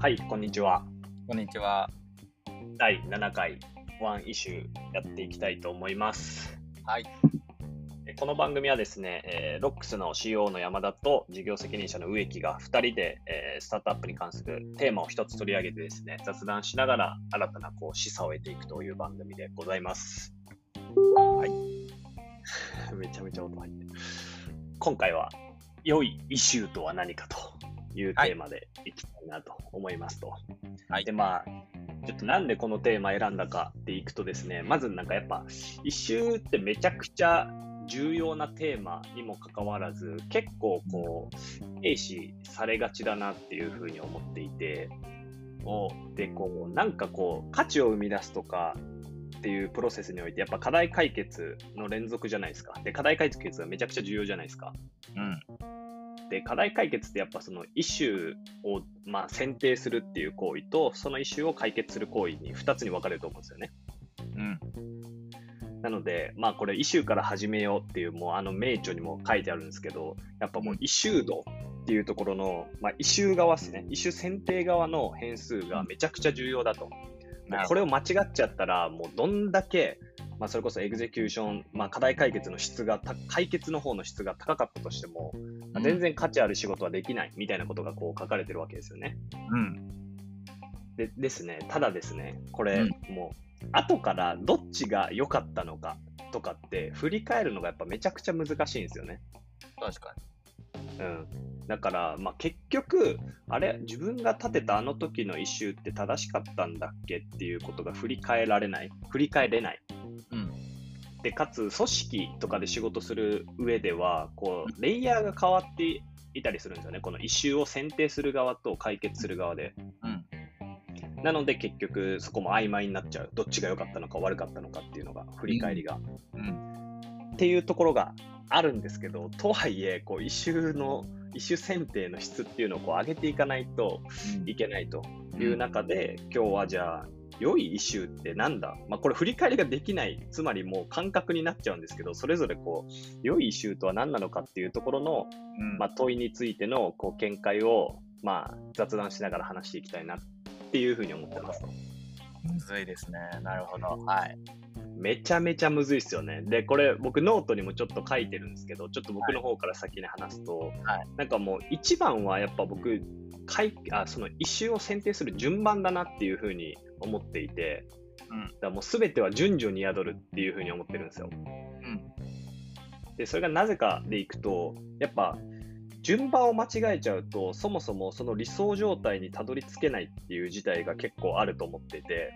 はい、こんにちは。こんにちは。第7回ワンイシューやっていきたいと思います。はい。えこの番組はですね、えーロックスの CEO の山田と事業責任者の植木が2人で、えースタートアップに関するテーマを1つ取り上げてですね、雑談しながら新たなこう示唆を得ていくという番組でございます。はい。めちゃめちゃ音入ってる。今回は、良いイシューとは何かというテーマでいきたいなと思いますと。はいで、まあ、ちょっとなんでこのテーマ選んだかっていくとですね、まずなんかやっぱ、イシューってめちゃくちゃ重要なテーマにもかかわらず、結構こう、軽視されがちだなっていうふうに思っていて、で、こう、なんかこう、価値を生み出すとかっていうプロセスにおいて、やっぱ課題解決の連続じゃないですか。で、課題解決がめちゃくちゃ重要じゃないですか。うん。で、課題解決ってやっぱそのイシューを、まあ、選定するっていう行為と、そのイシューを解決する行為に2つに分かれると思うんですよね。うん。なので、まあこれイシューから始めようっていう、もうあの名著にも書いてあるんですけど、やっぱもうイシュー度っていうところの、まあイシュー側ですね、イシュー選定側の変数がめちゃくちゃ重要だと。これを間違っちゃったら、もうどんだけ、まあ、それこそエグゼキューション、まあ、課題解決の質がた、解決の方の質が高かったとしても、まあ全然価値ある仕事はできないみたいなことがこう書かれてるわけですよね。うん。でですね、ただですね、これ、うんもう、後からどっちが良かったのかとかって、振り返るのがやっぱめちゃくちゃ難しいんですよね。確かうん。だから、まあ、結局、あれ、自分が立てたあの時のイシューって正しかったんだっけっていうことが振り返られない、振り返れない。に。うん。で、かつ、組織とかで仕事する上では、こう、レイヤーが変わっていたりするんですよね。このイシューを選定する側と解決する側で。うん。なので結局そこも曖昧になっちゃう。どっちが良かったのか悪かったのかっていうのが、振り返りが。うん。っていうところがあるんですけど、とはいえ、こう、イシューの、イシュー選定の質っていうのをこう上げていかないといけないという中で、今日はじゃあ、良いイシューってなんだ？まあ、これ振り返りができない、つまりもう感覚になっちゃうんですけど、それぞれこう、良いイシューとは何なのかっていうところの、うん。まあ、問いについてのこう見解を、まあ、雑談しながら話していきたいなっていうふうに思ってます。むずいですね。なるほど。はい。めちゃめちゃむずいっすよね。で、これ僕ノートにもちょっと書いてるんですけど、ちょっと僕の方から先に話すと、はいなんかもう一番はやっぱ僕、かいあその一周を選定する順番だなっていうふうに思っていて、うんだからもう全ては順序に宿るっていうふうに思ってるんですよ。うん。で、それがなぜかでいくと、やっぱ、順番を間違えちゃうと、そもそもその理想状態にたどり着けないっていう事態が結構あると思っていて、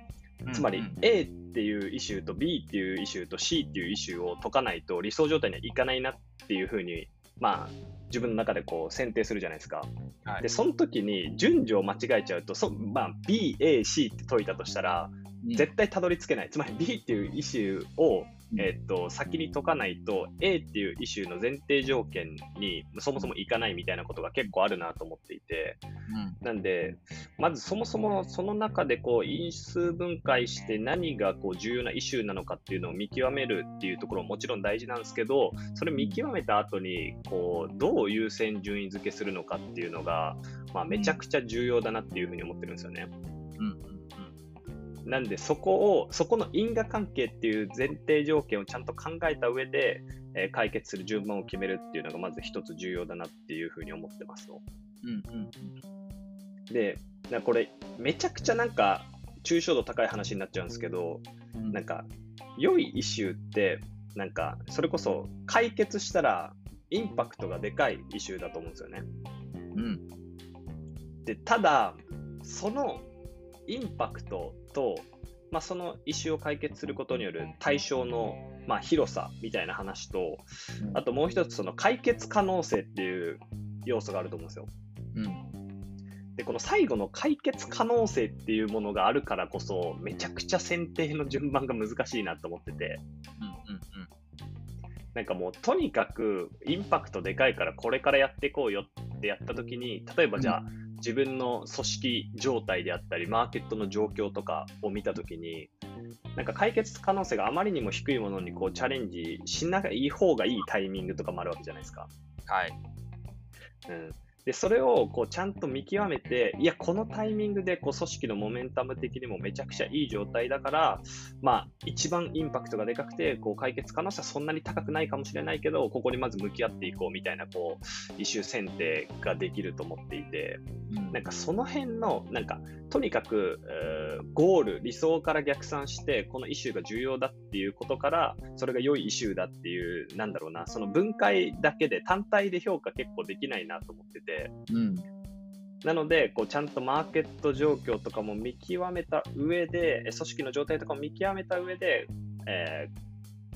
つまりうん A っていうイシューと B っていうイシューと C っていうイシューを解かないと理想状態にはいかないなっていうふうに、まあ、自分の中でこう選定するじゃないですか。はいで、その時に順序を間違えちゃうと、そまあ、B、A、C って解いたとしたら、絶対たどり着けない。つまり B っていうイシューを、うんえっと、先に解かないと A っていうイシューの前提条件にそもそもいかないみたいなことが結構あるなと思っていて、うん。なんで、まずそもそもその中でこう因数分解して何がこう重要なイシューなのかっていうのを見極めるっていうところももちろん大事なんですけど、それ見極めた後にこうどう優先順位付けするのかっていうのが、まあ、めちゃくちゃ重要だなっていうふうに思ってるんですよね。うん。うん。なんでそこを、そこの因果関係っていう前提条件をちゃんと考えた上で、えー解決する順番を決めるっていうのがまず一つ重要だなっていうふうに思ってますと。うん。うん。で、なこれめちゃくちゃなんか抽象度高い話になっちゃうんですけど、うん。なんか良いイシューって、なんかそれこそ解決したらインパクトがでかいイシューだと思うんですよね。うん。で、ただ、そのインパクトと、まあ、そのイシューを解決することによる対象の、まあ、広さみたいな話と、あともう一つ、その解決可能性っていう要素があると思うんですよ。うん。で、この最後の解決可能性っていうものがあるからこそ、めちゃくちゃ選定の順番が難しいなと思ってて、うん。うん。なんかもうとにかくインパクトでかいからこれからやっていこうよってやった時に、例えばじゃあ、自分の組織状態であったり、マーケットの状況とかを見たときに、なんか解決可能性があまりにも低いものにこうチャレンジしない方がいいタイミングとかもあるわけじゃないですか。はい。うん、で、それをこうちゃんと見極めて、いや、このタイミングでこう組織のモメンタム的にもめちゃくちゃいい状態だから、まあ、一番インパクトがでかくて、こう解決可能性はそんなに高くないかもしれないけど、ここにまず向き合っていこうみたいな、こう、イシュー選定ができると思っていて、なんかその辺の、なんか、とにかく、えーゴール、理想から逆算して、このイシューが重要だっていうことから、それが良いイシューだっていう、なんだろうな、その分解だけで、単体で評価結構できないなと思ってて、うん。なので、こうちゃんとマーケット状況とかも見極めた上で、え組織の状態とかも見極めた上で、えー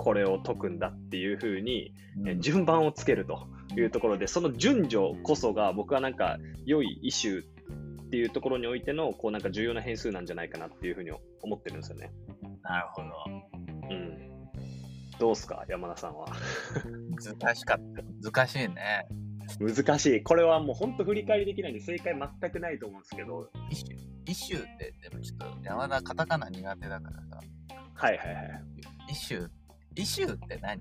これを解くんだっていうふうに、えー順番をつけるというところで、その順序こそが僕はなんか良いイシューっていうところにおいてのこうなんか重要な変数なんじゃないかなっていうふうに思ってるんですよね。なるほど。うん。どうすか、山田さんは。難しかった。難しいね。難しい。これはもう本当振り返りできないんで正解全くないと思うんですけど。イシュー。イシューって、でもちょっと山田カタカナ苦手だからさ。はいはいはい。イシュー、イシューって何？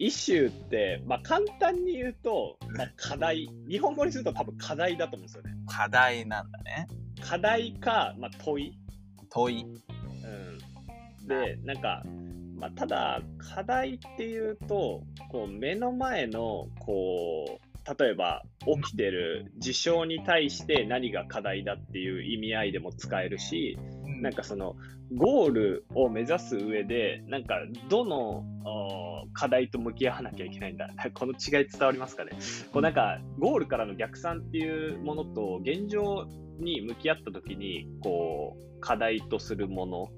イシューって、まあ、簡単に言うと、まあ、課題、日本語にすると多分課題だと思うんですよね。課題なんだね。課題か、まあ、問い。問い。うん、で、なんか、まあ、ただ、課題っていうと、こう目の前のこう例えば起きてる事象に対して何が課題だっていう意味合いでも使えるし、なんかそのゴールを目指す上で、なんかどの課題と向き合わなきゃいけないんだ？この違い伝わりますかね？こうなんかゴールからの逆算っていうものと現状に向き合った時にこう課題とするもの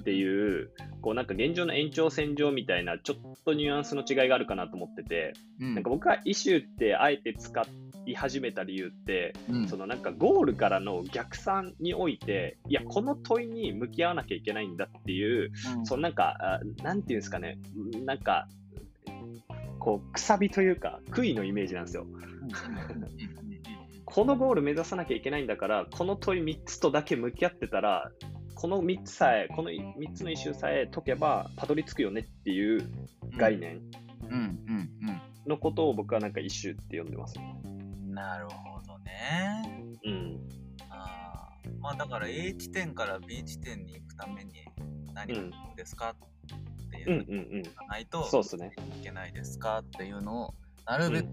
っていう、こうなんか現状の延長線上みたいなちょっとニュアンスの違いがあるかなと思ってて、うん。なんか僕はイシューってあえて使い始めた理由って、うん。そのなんかゴールからの逆算において、いや、この問いに向き合わなきゃいけないんだっていう、うん。そのなんか、あなんていうんですかね、なんか、こう、くさびというか、悔いのイメージなんですよ。このゴール目指さなきゃいけないんだから、この問い3つとだけ向き合ってたら、この3つさえ、この3つのイシューさえ解けば、たどり着くよねっていう概念うんうんのことを僕はなんかイシューって呼んでます。うんなるほどねうん。あーまあだから A 地点から B 地点に行くために何がですかっていうのうんうんうん。がないと。いけないですかっていうのをなるべく、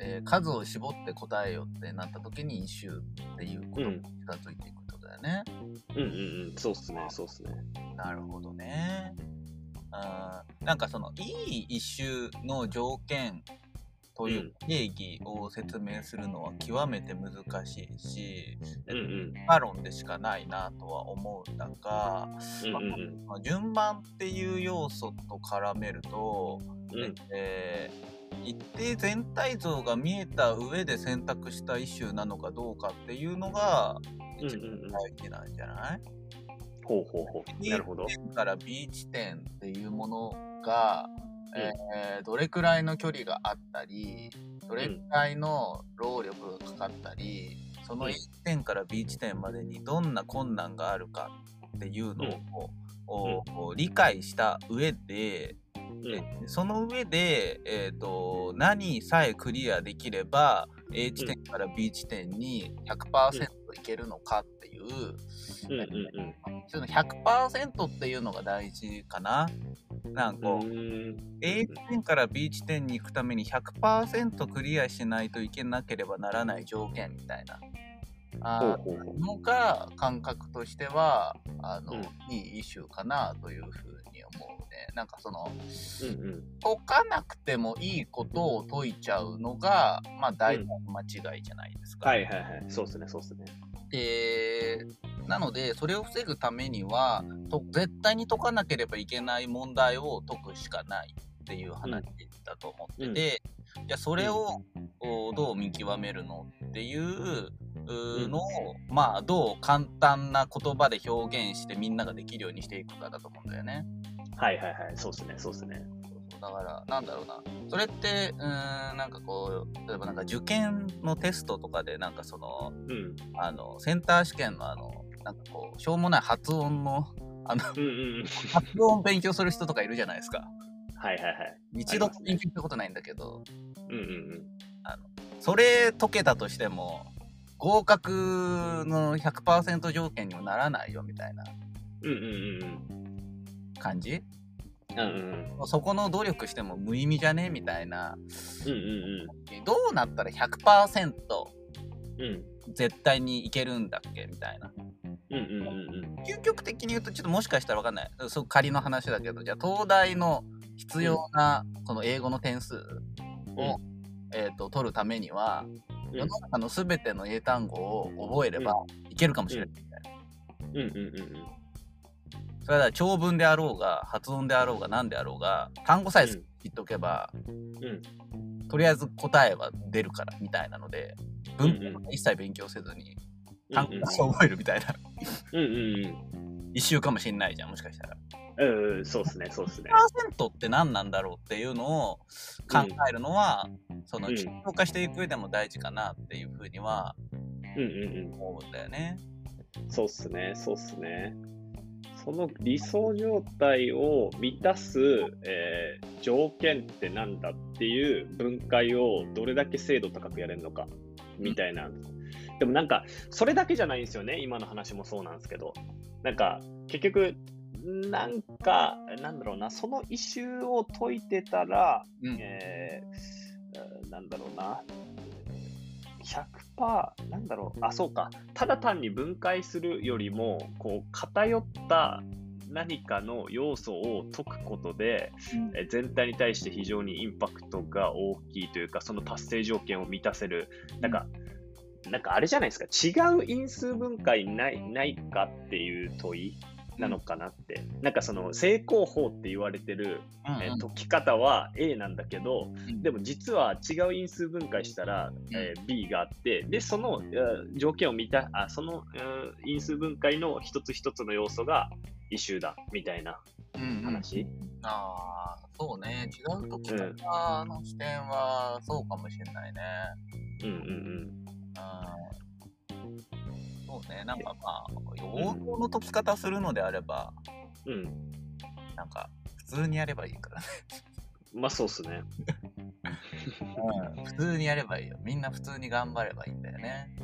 えー数を絞って答えようってなった時にイシューっていうことに近づいていくだよね。うんうんうん。そうっすね。そうっすね。なるほどね。あーなんかそのいいイシューの条件という定義を説明するのは極めて難しいし、うんうん。理論でしかないなとは思うんだが、うんうんまあ順番っていう要素と絡めると、うん。うんえー一定全体像が見えた上で選択したイシューなのかどうかっていうのが一番うんうん。うん大事なんじゃない、ほうほうほう。なるほど。点から B 地点っていうものが、えーどれくらいの距離があったりどれくらいの労力がかかったり、そのうん A 地点から B 地点までにどんな困難があるかっていうのを、お理解した上で、うん。えその上で、えー、と何さえクリアできれば A 地点から B 地点に100%いけるのかっていう、うんうんその100%っていうのが大事かな。なんかこう、う A 地点から B 地点に行くために100%クリアしないといけなければならない条件みたいな。あのが感覚としてはあの、うんいいイシューかなというふうに思うね。なんかそのうんうん。解かなくてもいいことを解いちゃうのが、まあ大体の間違いじゃないですか。はいはいはい。そうっすね、そうっすね。でなのでそれを防ぐためにはと絶対に解かなければいけない問題を解くしかないっていう話だと思ってて、じゃあそれをおどう見極めるのっていうのを、まあどう簡単な言葉で表現してみんなができるようにしていくかだと思うんだよね。はいはいはい。そうっすね、そうっすね。だから、なんだろうな。それって、うーん、なんかこう、例えばなんか受験のテストとかで、なんかその、うん。あの、センター試験のあの、なんかこう、しょうもない発音の、あの、うんうんうん。発音勉強する人とかいるじゃないですか。はいはいはい。一度勉強したことないんだけど、うんうんそれ解けたとしても、合格の100%条件にもならないよみたいなうんうん感じうんうんうんそこの努力しても無意味じゃね？みたいな。うんうんどうなったら100%うんうん。絶対にいけるんだっけ？みたいな。うんうんうんうん。究極的に言うとちょっともしかしたらわかんない。そう仮の話だけど、じゃあ東大の必要なその英語の点数を、えー、と取るためには、うん。世の中の全ての英単語を覚えればいけるかもしれないみたいな。うんうんうんそれは長文であろうが発音であろうが何であろうが単語さえ言っとけば、うん。とりあえず答えは出るからみたいなので文うん法一切勉強せずにうん単語だけ覚えるみたいな。一周かもしんないじゃんもしかしたら。うんうんそうっすねそうっすね。パーセントって何なんだろうっていうのを考えるのは、そのうん実用化していく上でも大事かなっていうふうにはうんうんうん。思うんだよね。そうっすね、そうっすね。その理想状態を満たす、えー条件ってなんだっていう分解をどれだけ精度高くやれるのかみたいな。でもなんか、それだけじゃないんですよね、今の話もそうなんですけど。なんか、結局、なんか、なんだろうな、そのイシューを解いてたら、うんえーなんだろうな、100%、なんだろう、あ、そうか、ただ単に分解するよりも、こう、偏った何かの要素を解くことで、え全体に対して非常にインパクトが大きいというか、その達成条件を満たせる、なんか、なんかあれじゃないですか、違う因数分解ないないかっていう問いなのかなって、なんかその成功法って言われてる、うんえー解き方は A なんだけど、うんでも実は違う因数分解したら、えー B があって、で、その、えー条件を満た、あその、えー因数分解の一つ一つの要素が異臭だ、みたいなうんうん話？ああ、そうね。違う解き方の視点はそうかもしれないね。うんうんうん。そうね。なんかまあ、用語の解き方するのであれば、うん。うん。なんか、普通にやればいいからね。まあそうっすね。うん。普通にやればいいよ。みんな普通に頑張ればいいんだよね。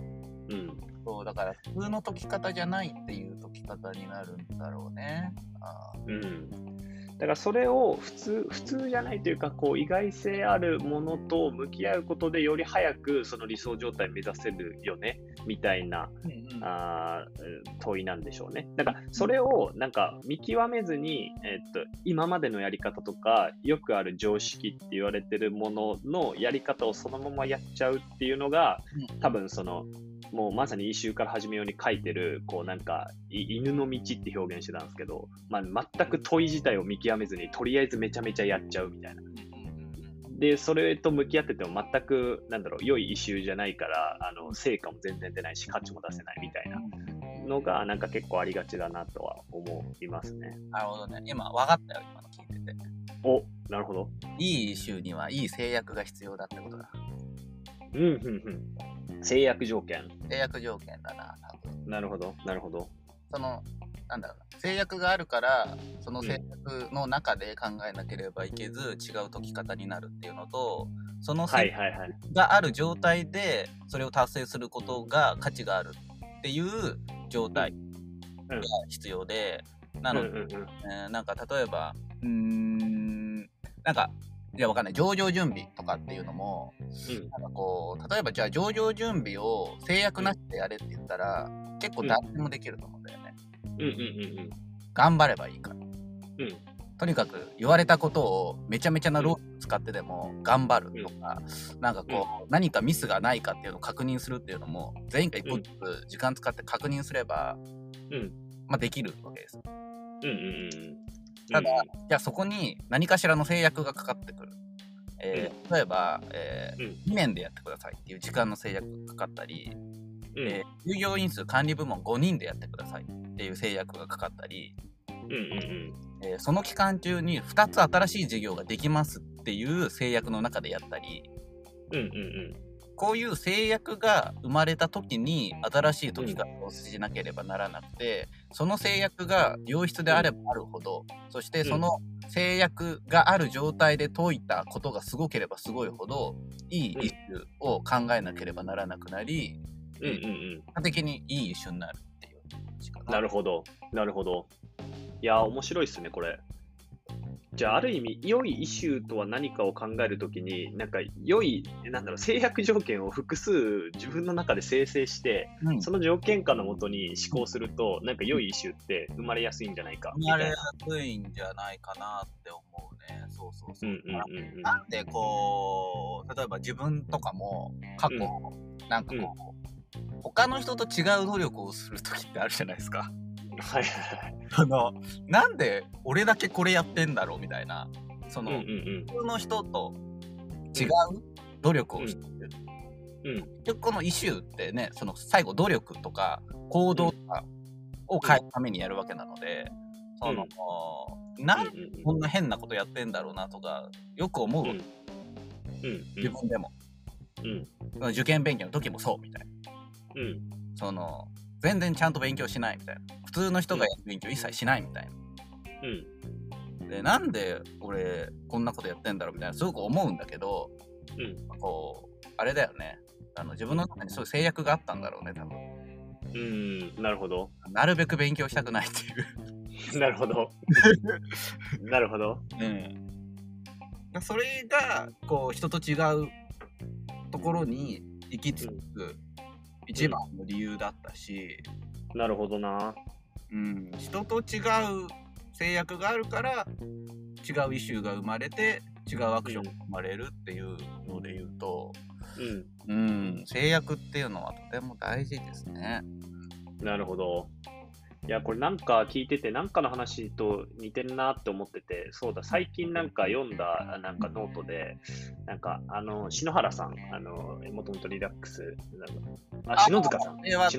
うん。そう、だから普通の解き方じゃないっていう解き方になるんだろうね。あーうん。だからそれを普通、普通じゃないというか、こう意外性あるものと向き合うことでより早くその理想状態目指せるよね、みたいなうんうんあー問いなんでしょうね。だからそれをなんか見極めずに、えっと今までのやり方とかよくある常識って言われてるもののやり方をそのままやっちゃうっていうのが多分そのもうまさに一周から始めように書いてるこうなんかい犬の道って表現してたんですけど、まあ、全く問い自体を見極めずにとりあえずめちゃめちゃやっちゃうみたいな。で、それと向き合ってても全く、なんだろう、良い異臭じゃないから、あの、成果も全然出ないし、価値も出せないみたいなのが、なんか結構ありがちだなとは思いますね。なるほどね。今、分かったよ、今の聞いてて。お、なるほど。いい週にはいい制約が必要だってことだ。うん、うん、うん。制約条件。制約条件だな、多分。なるほど、なるほど。その、なんだろうな。制約があるから、その制約の中で考えなければいけず、違う解き方になるっていうのと、その制。約がある状態で、それを達成することが価値があるっていう状態が必要で、なうん、うので、ん、うん。えーなんか例えば、うーん、なんか、いや、わかんない。上場準備とかっていうのも、うんなんかこう、例えばじゃあ上場準備を制約なしでやれって言ったら、結構誰でもできると思うんだよね。うん、うん、うん、頑張ればいいから。うん。とにかく言われたことをめちゃめちゃな労力使ってでも頑張るとか、なんかこう、何かミスがないかっていうのを確認するっていうのも、全員が一個ずつ時間使って確認すれば、うん、まあできるわけです。うん、うん、うん。ただ、じゃあそこに何かしらの制約がかかってくる。えー例えば、えーうん。2年でやってくださいっていう時間の制約がかかったり、うん、えー従業員数管理部門5人でやってくださいっていう制約がかかったり、うん、うん、えーその期間中に2つ新しい事業ができますっていう制約の中でやったり、うん、うん、うん。こういう制約が生まれた時に新しい解き方をしなければならなくて、その制約が良質であればあるほど、そしてその制約がある状態で解いたことがすごければすごいほど、いいイシューを考えなければならなくなり、うんうんうん。結果的にいいイシューになるっていうな。なるほど。なるほど。いやー、面白いっすね、これ。じゃあ、ある意味、良いイシューとは何かを考えるときに、なんか、良い、なんだろう、制約条件を複数自分の中で生成して、うんその条件下のもとに思考すると、なんか良いイシューって生まれやすいんじゃないか。生まれやすいんじゃないかなって思うね。そうそうそう。うんうんうんうん。なんでこう、例えば自分とかも過去、なんかこう、他の人と違う努力をするときってあるじゃないですか。はいはいはい。あの、なんで俺だけこれやってんだろうみたいな、その、うんうん普通の人と違う努力をしてる。うん。うん。結局このイシューってね、その最後努力とか行動とかを変えるためにやるわけなので、その、なんでうんうんこんな変なことやってんだろうなとか、よく思ううんうん自分でも。うん受験勉強の時もそうみたいな。うんその、全然ちゃんと勉強しないみたいな。普通の人がやる勉強一切しないみたいうんな。で、なんで俺こんなことやってんだろうみたいな、すごく思うんだけど、うんこう、あれだよね。あの自分の中にそういう制約があったんだろうね、多分。うんなるほど。なるべく勉強したくないっていう。なるほど。なるほど。うん。それが、こう、人と違うところに行き着く一番の理由だったし、なるほどな。うん、人と違う制約があるから、違うイシューが生まれて、違うアクションが生まれるっていうので言うと、うん。うん、制約っていうのはとても大事ですね。なるほど。いや、これなんか聞いてて、なんかの話と似てるなって思ってて、そうだ、最近なんか読んだなんかノートで、なんか、あの、篠原さん、あの、もともとリラックス、なんかあ、篠塚さん、令和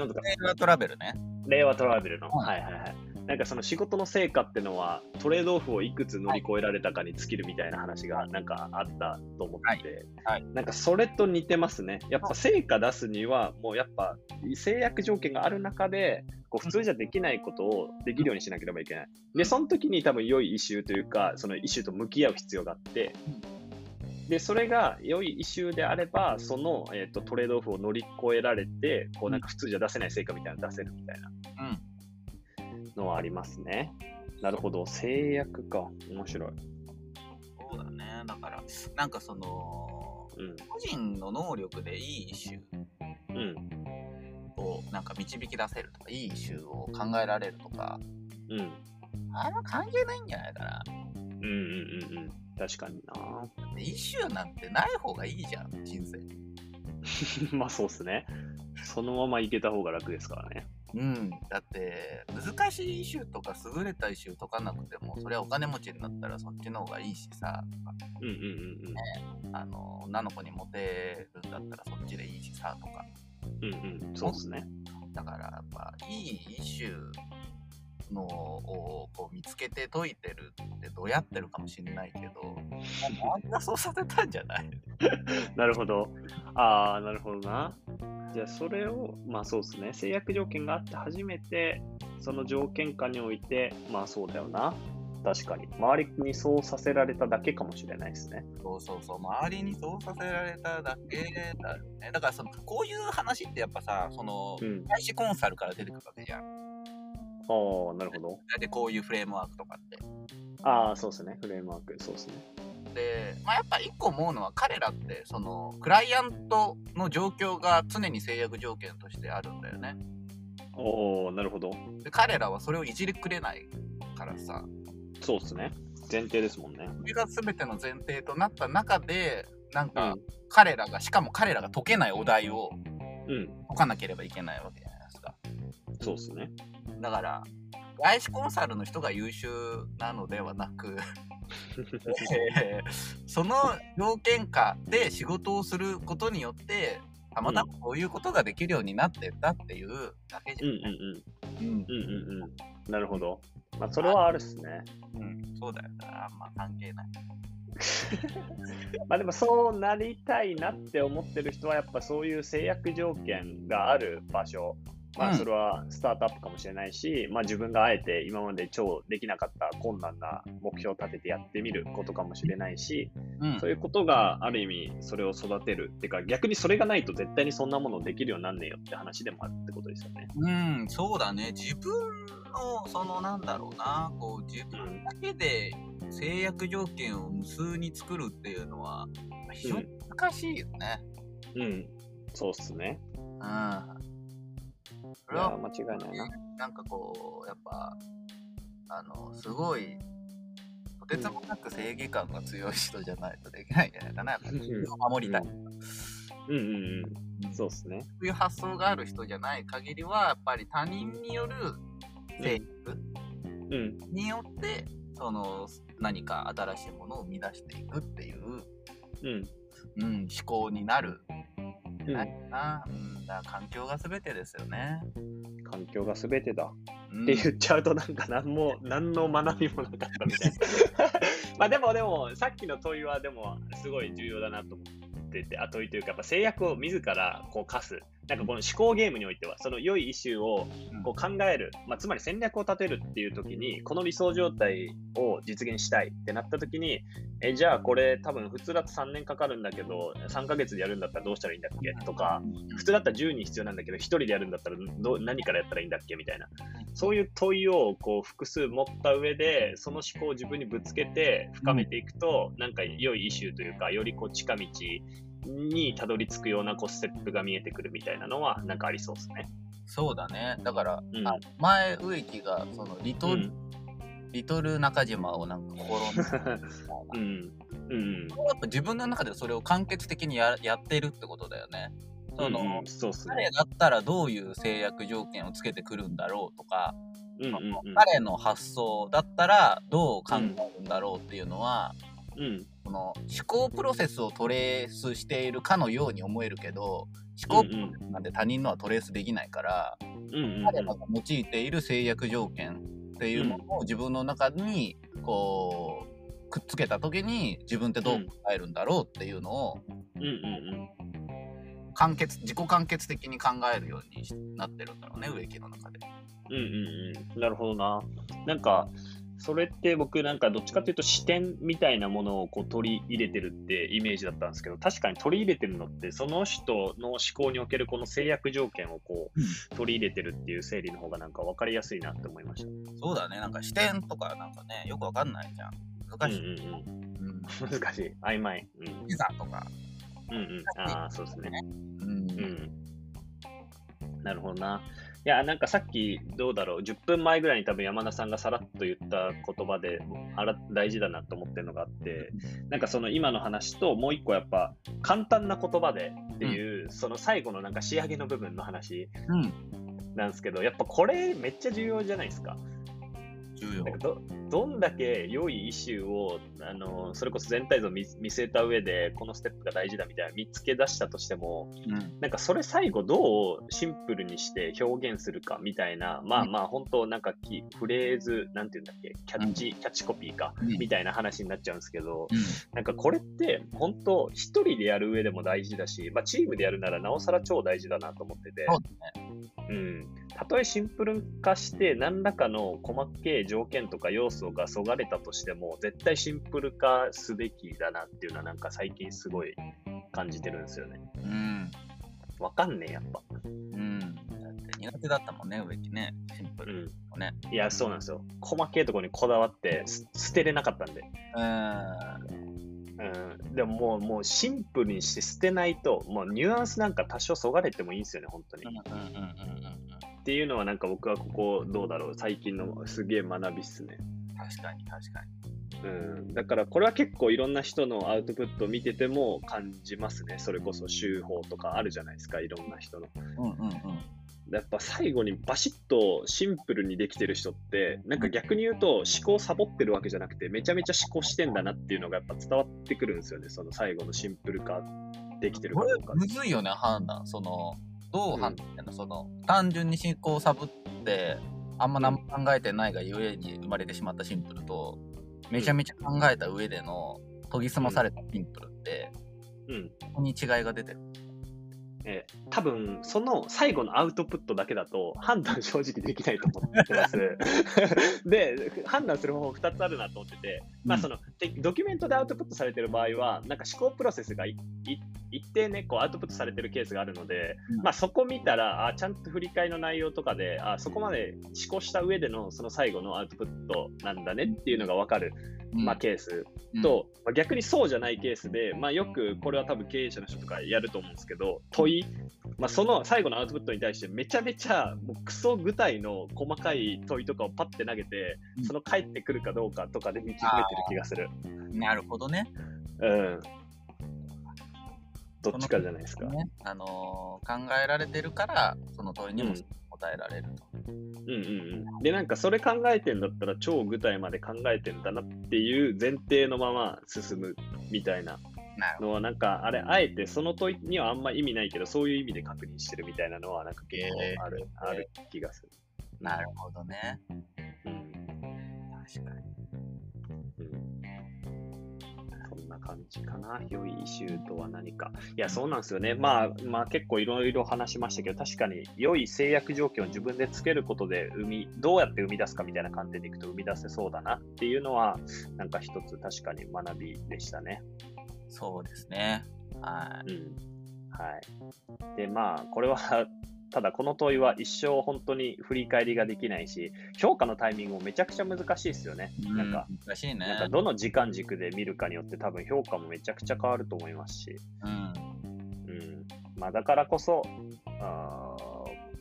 トラベルね。令和トラベルの、うん。はいはいはい。なんかその仕事の成果ってのは、トレードオフをいくつ乗り越えられたかに尽きるみたいな話がなんかあったと思ってて、はい。なんかそれと似てますね。やっぱ成果出すには、もうやっぱ制約条件がある中で、こう普通じゃできないことをできるようにしなければいけない。で、その時に多分良いイシューというか、そのイシューと向き合う必要があって、で、それが良いイシューであれば、その、えー、とトレードオフを乗り越えられて、こうなんか普通じゃ出せない成果みたいなの出せるみたいな。うん。のはありますね。なるほど、制約か。面白い。そうだね。だから、なんかその、うん。個人の能力でいいイシュうん。ーをなんか導き出せるとか、いいイシューを考えられるとか、うん。あれは関係ないんじゃないかな。うんうんうんうん。確かにな。イシューなんてない方がいいじゃん、人生。まあそうっすね。そのままいけた方が楽ですからね。うん。だって、難しいイシューとか優れたイシュー解かなくても、それはお金持ちになったらそっちの方がいいしさ、とかうんうんうんあの、女の子にモテるんだったらそっちでいいしさ、とか。うん。うんうん。そうっすね。だからやっぱ、いいイシューのをこう見つけて解いてるってどうやってるかもしれないけど、周りがそうさせたんじゃない？なるほど。ああ、なるほどな。じゃあそれを、まあそうですね。制約条件があって初めて、その条件下において、まあそうだよな。確かに。周りにそうさせられただけかもしれないですね。そうそうそう、周りにそうさせられただけだよね。だからその、こういう話ってやっぱさ、そのう、ん。外資コンサルから出てくるわけじゃん。ああ、なるほど。で、こういうフレームワークとかって。ああ、そうですね。フレームワーク。そうですね。で、まあ、やっぱ一個思うのは彼らってそのクライアントの状況が常に制約条件としてあるんだよね。おおなるほど。で彼らはそれをいじりくれないからさそうですね。前提ですもんね。それが全ての前提となった中でなんうかん。彼らがしかも彼らが解けないお題をうん。解かなければいけないわけじゃないですか。そうですね。だから外資コンサルの人が優秀なのではなく えーその条件下で仕事をすることによってたまたまこういうことができるようになってったっていうだけじうんゃうんうん。ん。うんうんうんうん。なるほど。まあ、それはあるっすね。うん、そうだよ。だからあんま関係ない。まあでもそうなりたいなって思ってる人はやっぱそういう制約条件がある場所まあ、うんそれはスタートアップかもしれないし、まあ、自分があえて今まで超できなかった困難な目標を立ててやってみることかもしれないし、うんそういうことがある意味それを育てるっていうか逆にそれがないと絶対にそんなものできるようになんねえよって話でもあるってことですよね。うん、そうだね。自分の、そのなんだろうな、こう、自分だけで制約条件を無数に作るっていうのは、非常に難しいよね。うん、そうっすね。うん。そいやれは、間違いないな。なんかこう、やっぱ、あの、すごい、とてつもなく正義感が強い人じゃないとできないんじゃないかな。やっぱうん自分を守りたい。うんうんうん、そうっすね。そういう発想がある人じゃない限りは、やっぱり他人による制約、うん、によってその何か新しいものを生み出していくっていう、うん、うん、思考になるうん。ないな、うん、だ環境が全てですよね。環境が全てだ。うん、って言っちゃうとなんか何も何の学びもなかったみたいな。まあでもでもさっきの問いはでもすごい重要だなと思っててあ問いというかやっぱ制約を自らこう課すなんかこの思考ゲームにおいてはその良いイシューをこう考える、まあ、つまり戦略を立てるっていう時にこの理想状態を実現したいってなった時にえじゃあこれ多分普通だと3年かかるんだけど3ヶ月でやるんだったらどうしたらいいんだっけ？とか普通だったら10人必要なんだけど1人でやるんだったらどう何からやったらいいんだっけみたいな。そういう問いをこう複数持った上で、その思考を自分にぶつけて深めていくと、なんか良いイシューというか、よりこう近道にたどり着くようなこうステップが見えてくるみたいなのは、なんかありそうですね。そうだね。だから、うんあ前植木がそのリトル、うん。リトル中島をなんか心にみたいな。うん。うん。やっぱ自分の中でそれを完結的にややってるってことだよね。その、うんうんそうっすね。彼だったらどういう制約条件をつけてくるんだろうとか、うんうんうん。彼の発想だったらどう考えるんだろうっていうのは、うん。この思考プロセスをトレースしているかのように思えるけど思考プロセスなんて他人のはトレースできないから、うんうん彼らが用いている制約条件っていうものを自分の中にこうくっつけた時に自分ってどう考えるんだろうっていうのをうんうん完結自己完結的に考えるようになってるんだろうね植木の中で。うん。うんうんうん。なるほどな。なんか、それって僕なんかどっちかというと視点みたいなものをこう取り入れてるってイメージだったんですけど確かに取り入れてるのってその人の思考におけるこの制約条件をこう取り入れてるっていう整理の方がなんか分かりやすいなって思いました。そうだねなんか視点とかなんかねよくわかんないじゃん難しい。うんうんうんうん、難しい。曖昧。うんピザとか。うんうん。ああ、そうですね。うんうん。なるほどな。いや、なんかさっきどうだろう、10分前ぐらいに多分山田さんがさらっと言った言葉であら大事だなと思ってるのがあって、なんかその今の話ともう一個やっぱ簡単な言葉でっていう、その最後のなんか仕上げの部分の話うん。なんですけど、やっぱこれめっちゃ重要じゃないですか。なんかどどんだけ良いイシューをあのそれこそ全体像を見見据えた上でこのステップが大事だみたいな見つけ出したとしてもうん。なんかそれ最後どうシンプルにして表現するかみたいなまあまあ本当なんかキフレーズなんていうんだっけキャッチ、キャッチコピーかうん。みたいな話になっちゃうんですけどうん。なんかこれって本当一人でやる上でも大事だし、まあ、チームでやるならなおさら超大事だなと思ってて。うん、たとえシンプル化して何らかの細けい条件とか要素がそがれたとしても絶対シンプル化すべきだなっていうのはなんか最近すごい感じてるんですよね。うん。わかんねえやっぱ。うん。だって苦手だったもんね、植木ね。シンプルうん。のね。いやそうなんですよ。細けいところにこだわってす捨てれなかったんで。うん。うん、でももうもうシンプルにして捨てないともうニュアンスなんか多少そがれてもいいんですよね本当に。うんうんうんうんうんっていうのはなんか僕はここどうだろう最近のすげえ学びっすね。確かに確かに。うん、だからこれは結構いろんな人のアウトプットを見てても感じますね。それこそ手法とかあるじゃないですか、いろんな人の。うんうんうん。やっぱ最後にバシッとシンプルにできてる人って、なんか逆に言うと思考サボってるわけじゃなくて、めちゃめちゃ思考してんだなっていうのがやっぱ伝わってくるんですよね。その最後のシンプル化できてるかどうか。むずいよね、判断。その、どう判断してんの、その、単純に進行をサボって、あんま何も考えてないがゆえに生まれてしまったシンプルと、めちゃめちゃ考えた上での研ぎ澄まされたシンプルって、うん。ここに違いが出てる。えー多分その最後のアウトプットだけだと判断正直できないと思ってます。で、判断する方法2つあるなと思ってて、まあ、そのてドキュメントでアウトプットされてる場合は、なんか思考プロセスがいい一定ね、こうアウトプットされてるケースがあるので、うん。まあ、そこ見たらあ、ちゃんと振り返りの内容とかで、あそこまで思考した上でのその最後のアウトプットなんだねっていうのが分かる、まあ、ケースうん、と、まあ逆にそうじゃないケースで、まあ、よくこれは多分経営者の人とかやると思うんですけど、問い、まあ、その最後のアウトプットに対してめちゃめちゃもうクソ具体の細かい問いとかをパッて投げてうん、その返ってくるかどうかとかで導いてる気がする。なるほどね。うん。どっちかじゃないですか。ねあのー考えられてるから、その問いにも答えられると。うんうんうん。で、なんかそれ考えてんだったら超具体まで考えてんだなっていう前提のまま進むみたいなのは、なんかあれ、あえてその問いにはあんま意味ないけど、そういう意味で確認してるみたいなのは、なんか結構ある、ある気がする。ど。なるほどね。うん。確かに。じかな。良いイシューとは何か。いや、そうなんですよね。まあ、まあ結構いろいろ話しましたけど、確かに良い制約条件を自分でつけることで生み、どうやって生み出すかみたいな観点でいくと生み出せそうだなっていうのは、なんか一つ確かに学びでしたね。そうですね。はうん。はい。で、まあ、これは、ただこの問いは一生本当に振り返りができないし、評価のタイミングもめちゃくちゃ難しいですよね。い。なんか、難しいね。なんかどの時間軸で見るかによって多分評価もめちゃくちゃ変わると思いますし、うん。うんまあ、だからこそあー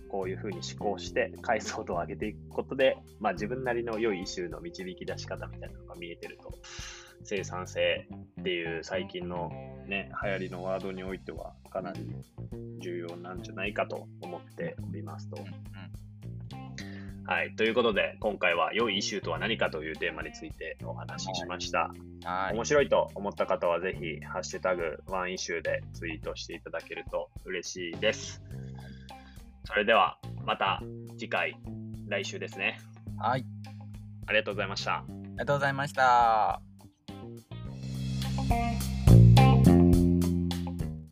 こういうふうに思考して解像度を上げていくことで、まあ、自分なりの良いイシューの導き出し方みたいなのが見えてると生産性っていう最近の、ね、流行りのワードにおいてはかなり重要なんじゃないかと思っておりますと。はい、ということで今回は良いイシューとは何かというテーマについてお話ししました。はい。面白いと思った方はぜひ、ハッシュタグワンイシューでツイートしていただけると嬉しいです。それでは、また次回、来週ですね。はい。ありがとうございました。ありがとうございました。